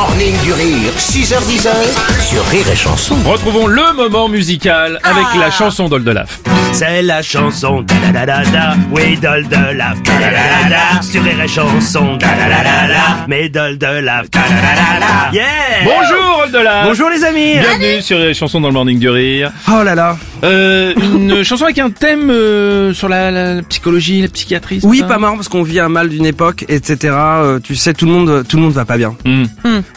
Morning du rire, 6h10 sur Rire et Chanson. Retrouvons le moment musical avec la chanson d'Oldelaf. C'est la chanson da da da da da, oui dol de la da da da da da, sur Rire et chanson da da da da da, mais dol de la da da da da da. Yeah Bonjour Oldelaf Bonjour les amis Bienvenue sur les chansons dans le Morning du Rire. Oh là là Euh, une chanson avec un thème euh, sur la, la psychologie, la psychiatrie. Oui ça pas marrant parce qu'on vit un mal d'une époque, etc. Euh, tu sais tout le monde tout le monde va pas bien. Hmm,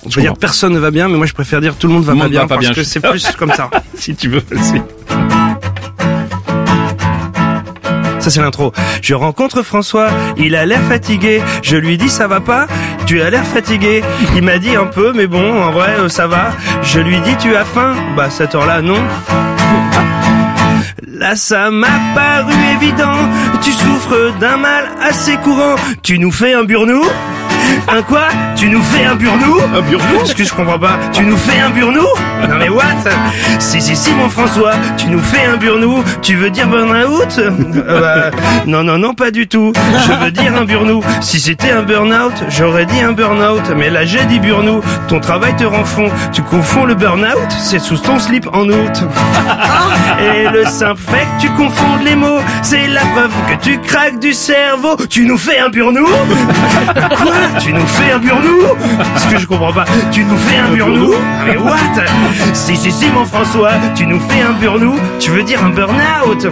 On peut dire personne ne va bien, mais moi je préfère dire tout le monde va Tout pas monde bien va pas parce bien, que c'est plus comme ça. si tu veux. vas-y. Ça c'est l'intro. Je rencontre François, il a l'air fatigué. Je lui dis ça va pas? Tu as l'air fatigué. Il m'a dit un peu, mais bon, en vrai euh, ça va. Je lui dis tu as faim? Bah cette heure-là non. Là ça m'a paru évident. Tu souffres d'un mal assez courant. Tu nous fais un burnou Un quoi Tu nous fais un burnou Un burnou Ce que je comprends pas. Tu nous fais un burnou Non mais what Si si si mon François, tu nous fais un burnou. Tu veux dire burn-out Euh, bah, Non non non pas du tout. Je veux dire un burnou. Si c'était un burn-out, j'aurais dit un burn-out. Mais là j'ai dit burnou. Ton travail te rend fond. Tu confonds le burn-out, c'est sous ton slip en août. Et le simple fait que tu confondes les mots, c'est la preuve que tu craques du cerveau. Tu nous fais un burnou Quoi? Tu nous fais un burnou Ce que je comprends pas. Tu nous fais un burnou Mais what Si si si mon François, tu nous fais un burnou, tu veux dire un burn-out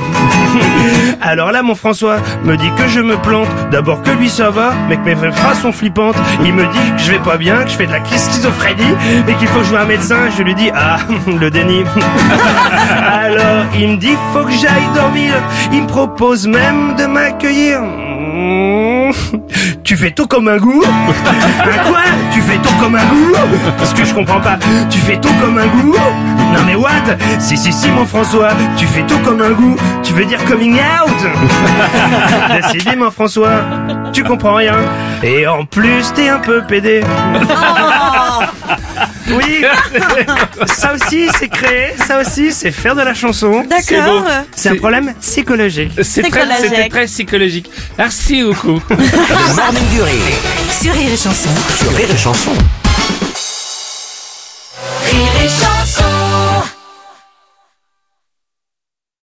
Alors là mon François me dit que je me plante. D'abord que lui ça va, mais que mes phrases sont flippantes. Il me dit que je vais pas bien, que je fais de la schizophrénie et qu'il faut que je voie un médecin. Je lui dis ah le déni. Alors il me dit faut que j'aille dormir. Il me propose même de m'accueillir. Tu fais tout comme un goût Un quoi Tu fais tout comme un goût? Parce que je comprends pas. Tu fais tout comme un goût Non mais what? Si si si mon François, tu fais tout comme un goût. Tu veux dire coming out? Décidé mon François, tu comprends rien. Et en plus t'es un peu pédé. Ça aussi c'est créer, ça aussi c'est faire de la chanson. D'accord. C'est un problème psychologique. C'est très, Psychologique. c'était très psychologique. Merci beaucoup. Le morning du rire, Sur Rire et Chanson. sur Rire et Chanson. Rire et Chanson.